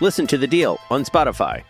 Listen to the deal on Spotify.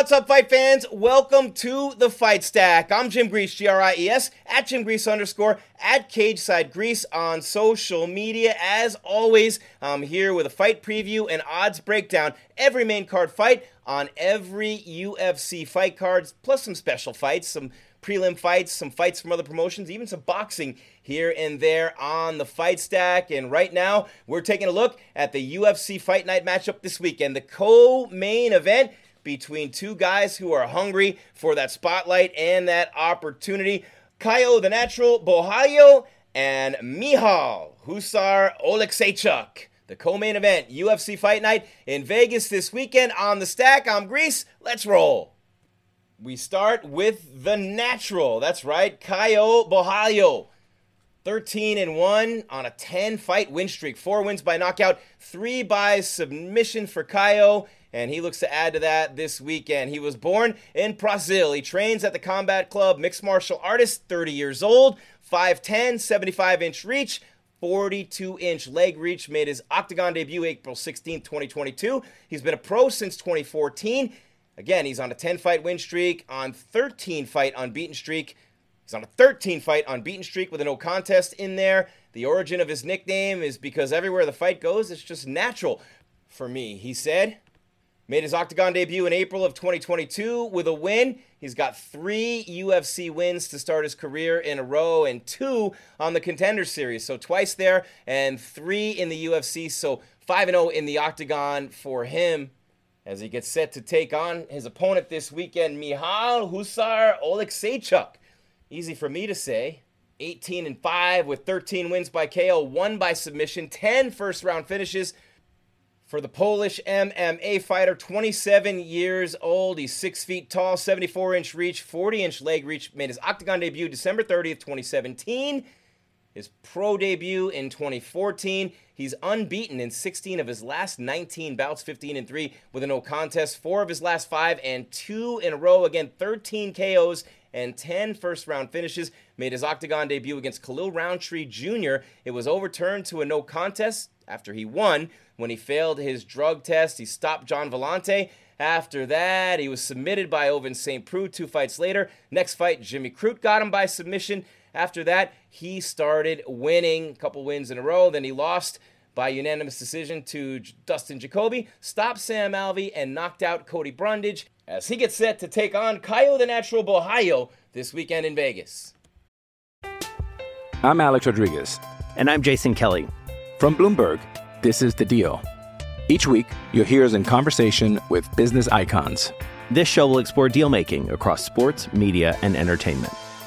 What's up, fight fans? Welcome to the Fight Stack. I'm Jim Gries, G R I E S, at Jim Gries underscore, at Cageside Gries on social media. As always, I'm here with a fight preview and odds breakdown. Every main card fight on every UFC fight cards, plus some special fights, some prelim fights, some fights from other promotions, even some boxing here and there on the fight stack. And right now, we're taking a look at the UFC Fight Night matchup this weekend, the co main event between two guys who are hungry for that spotlight and that opportunity. Caio the Natural Borralho and Michal Husar Oleksiejczuk. The co-main event, UFC Fight Night in Vegas this weekend on the stack. I'm Gries. Let's roll. We start with the natural. That's right, Caio Borralho. 13 and 1 on a 10 fight win streak. Four wins by knockout, three by submission for Caio and he looks to add to that this weekend. He was born in Brazil. He trains at the Combat Club, mixed martial artist, 30 years old, 5'10, 75 inch reach. 42 inch leg reach made his octagon debut April 16, 2022. He's been a pro since 2014. Again, he's on a 10 fight win streak, on 13 fight unbeaten streak. He's on a 13 fight unbeaten streak with a no contest in there. The origin of his nickname is because everywhere the fight goes, it's just natural for me. He said, Made his Octagon debut in April of 2022 with a win. He's got three UFC wins to start his career in a row and two on the Contender Series. So twice there and three in the UFC. So 5 0 in the Octagon for him as he gets set to take on his opponent this weekend, Michal Husar Oleksiejczuk. Easy for me to say. 18 and 5 with 13 wins by KO, one by submission, 10 first round finishes for the Polish MMA fighter, 27 years old. He's six feet tall, 74 inch reach, 40 inch leg reach. Made his octagon debut December 30th, 2017. His pro debut in 2014. He's unbeaten in 16 of his last 19 bouts, 15 and 3 with a no contest. Four of his last five and two in a row. Again, 13 KOs and 10 first round finishes. Made his octagon debut against Khalil Rountree Jr. It was overturned to a no contest after he won. When he failed his drug test, he stopped Gian Villante. After that, he was submitted by Ovince St. Preux two fights later. Next fight, Jimmy Crute got him by submission. After that, he started winning a couple wins in a row. Then he lost by unanimous decision to Dustin Jacoby, stopped Sam Alvey, and knocked out Cody Brundage as he gets set to take on Caio the Natural Borralho this weekend in Vegas. I'm Alex Rodriguez. And I'm Jason Kelly. From Bloomberg, this is The Deal. Each week, you'll hear us in conversation with business icons. This show will explore deal making across sports, media, and entertainment.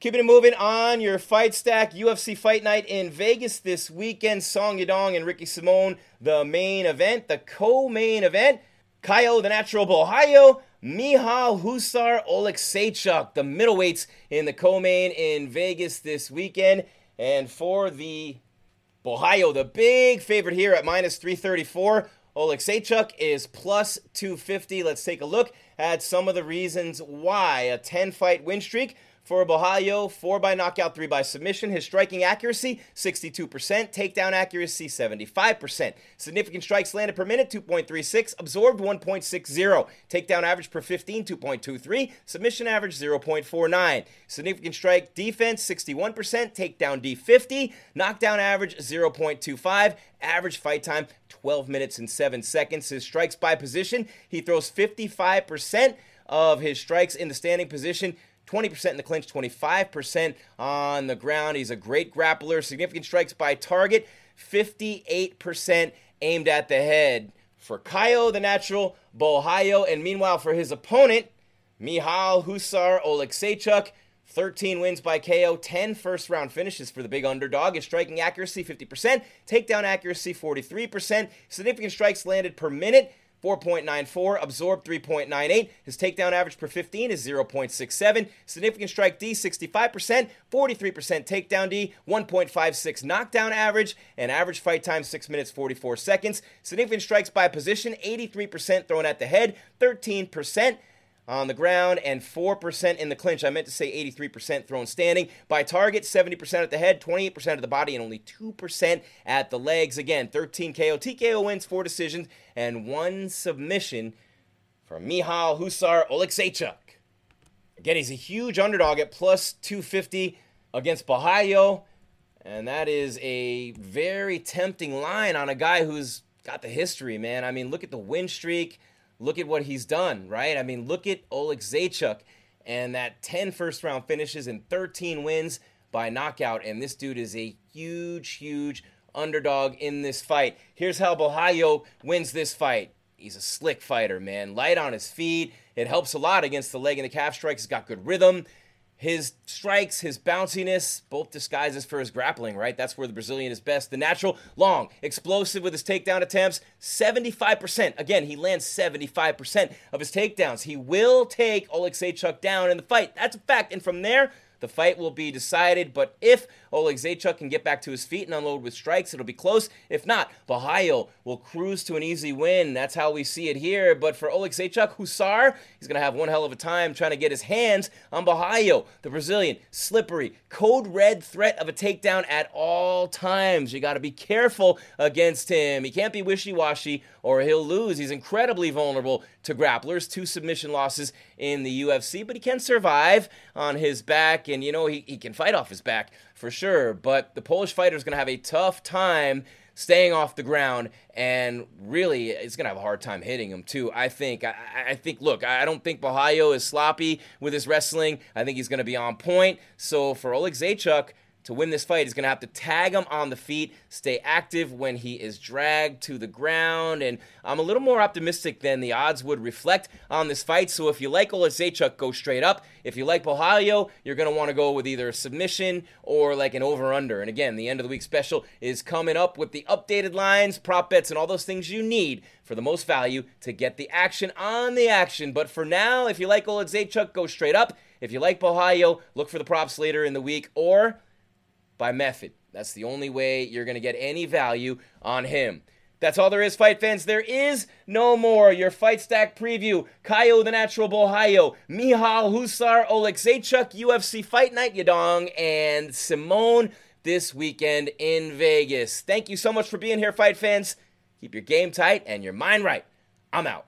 Keeping it moving on your fight stack, UFC Fight Night in Vegas this weekend. Song Yadong and Ricky Simón, the main event. The co-main event, Caio the Natural Borralho, Michal Husar Oleksiejczuk, the middleweights in the co-main in Vegas this weekend. And for the Borralho, the big favorite here at minus 334. Oleksiejczuk is plus 250. Let's take a look at some of the reasons why. A 10 fight win streak for Borralho, 4 by knockout, 3 by submission. His striking accuracy, 62%. Takedown accuracy, 75%. Significant strikes landed per minute, 2.36. Absorbed, 1.60. Takedown average per 15, 2.23. Submission average, 0.49. Significant strike defense, 61%. Takedown D, 50. Knockdown average, 0.25. Average fight time, 12 minutes and 7 seconds. His strikes by position, he throws 55% of his strikes in the standing position. 20% in the clinch, 25% on the ground. He's a great grappler. Significant strikes by target, 58% aimed at the head. For Caio, the natural, Borralho, and meanwhile for his opponent, Michal Husar Oleksiejczuk, 13 wins by KO, 10 first round finishes for the big underdog. His striking accuracy 50%, takedown accuracy 43%, significant strikes landed per minute 4.94, absorbed 3.98. His takedown average per 15 is 0.67. Significant strike D 65%, 43% takedown D, 1.56 knockdown average, and average fight time 6 minutes 44 seconds. Significant strikes by position 83% thrown at the head, 13% on the ground and 4% in the clinch. I meant to say 83% thrown standing. By target, 70% at the head, 28% of the body, and only 2% at the legs. Again, 13 KO. TKO wins, 4 decisions, and 1 submission from Michal Husar Oleksiejczuk. Again, he's a huge underdog at plus 250 against Borralho. And that is a very tempting line on a guy who's got the history, man. I mean, look at the win streak. Look at what he's done, right? I mean, look at Oleksiejczuk and that 10 first round finishes and 13 wins by knockout. And this dude is a huge, huge underdog in this fight. Here's how Borralho wins this fight. He's a slick fighter, man. Light on his feet. It helps a lot against the leg and the calf strikes. He's got good rhythm. His strikes, his bounciness, both disguises for his grappling, right? That's where the Brazilian is best. The natural, long, explosive with his takedown attempts, 75%. Again, he lands 75% of his takedowns. He will take Oleksiejczuk down in the fight. That's a fact. And from there, the fight will be decided, but if Oleksiejczuk can get back to his feet and unload with strikes, it'll be close. If not, Borralho will cruise to an easy win. That's how we see it here. But for Oleksiejczuk, Hussar, he's going to have one hell of a time trying to get his hands on Borralho, the Brazilian, slippery, code red threat of a takedown at all times. You got to be careful against him. He can't be wishy washy or he'll lose. He's incredibly vulnerable to grapplers, two submission losses in the UFC, but he can survive on his back, and you know, he, he can fight off his back for sure. But the Polish fighter is going to have a tough time staying off the ground and really it's going to have a hard time hitting him too i think i, I think look i don't think Borralho is sloppy with his wrestling i think he's going to be on point so for Oleksiejczuk, to win this fight, he's going to have to tag him on the feet, stay active when he is dragged to the ground. And I'm a little more optimistic than the odds would reflect on this fight. So if you like Oleksiejczuk, go straight up. If you like Borralho, you're going to want to go with either a submission or like an over under. And again, the end of the week special is coming up with the updated lines, prop bets, and all those things you need for the most value to get the action on the action. But for now, if you like Oleksiejczuk, go straight up. If you like Borralho, look for the props later in the week or by method. That's the only way you're going to get any value on him. That's all there is, fight fans. There is no more. Your fight stack preview: Caio the Natural Borralho, Michal Husar, Oleg UFC Fight Night Yadong, and Simón this weekend in Vegas. Thank you so much for being here, fight fans. Keep your game tight and your mind right. I'm out.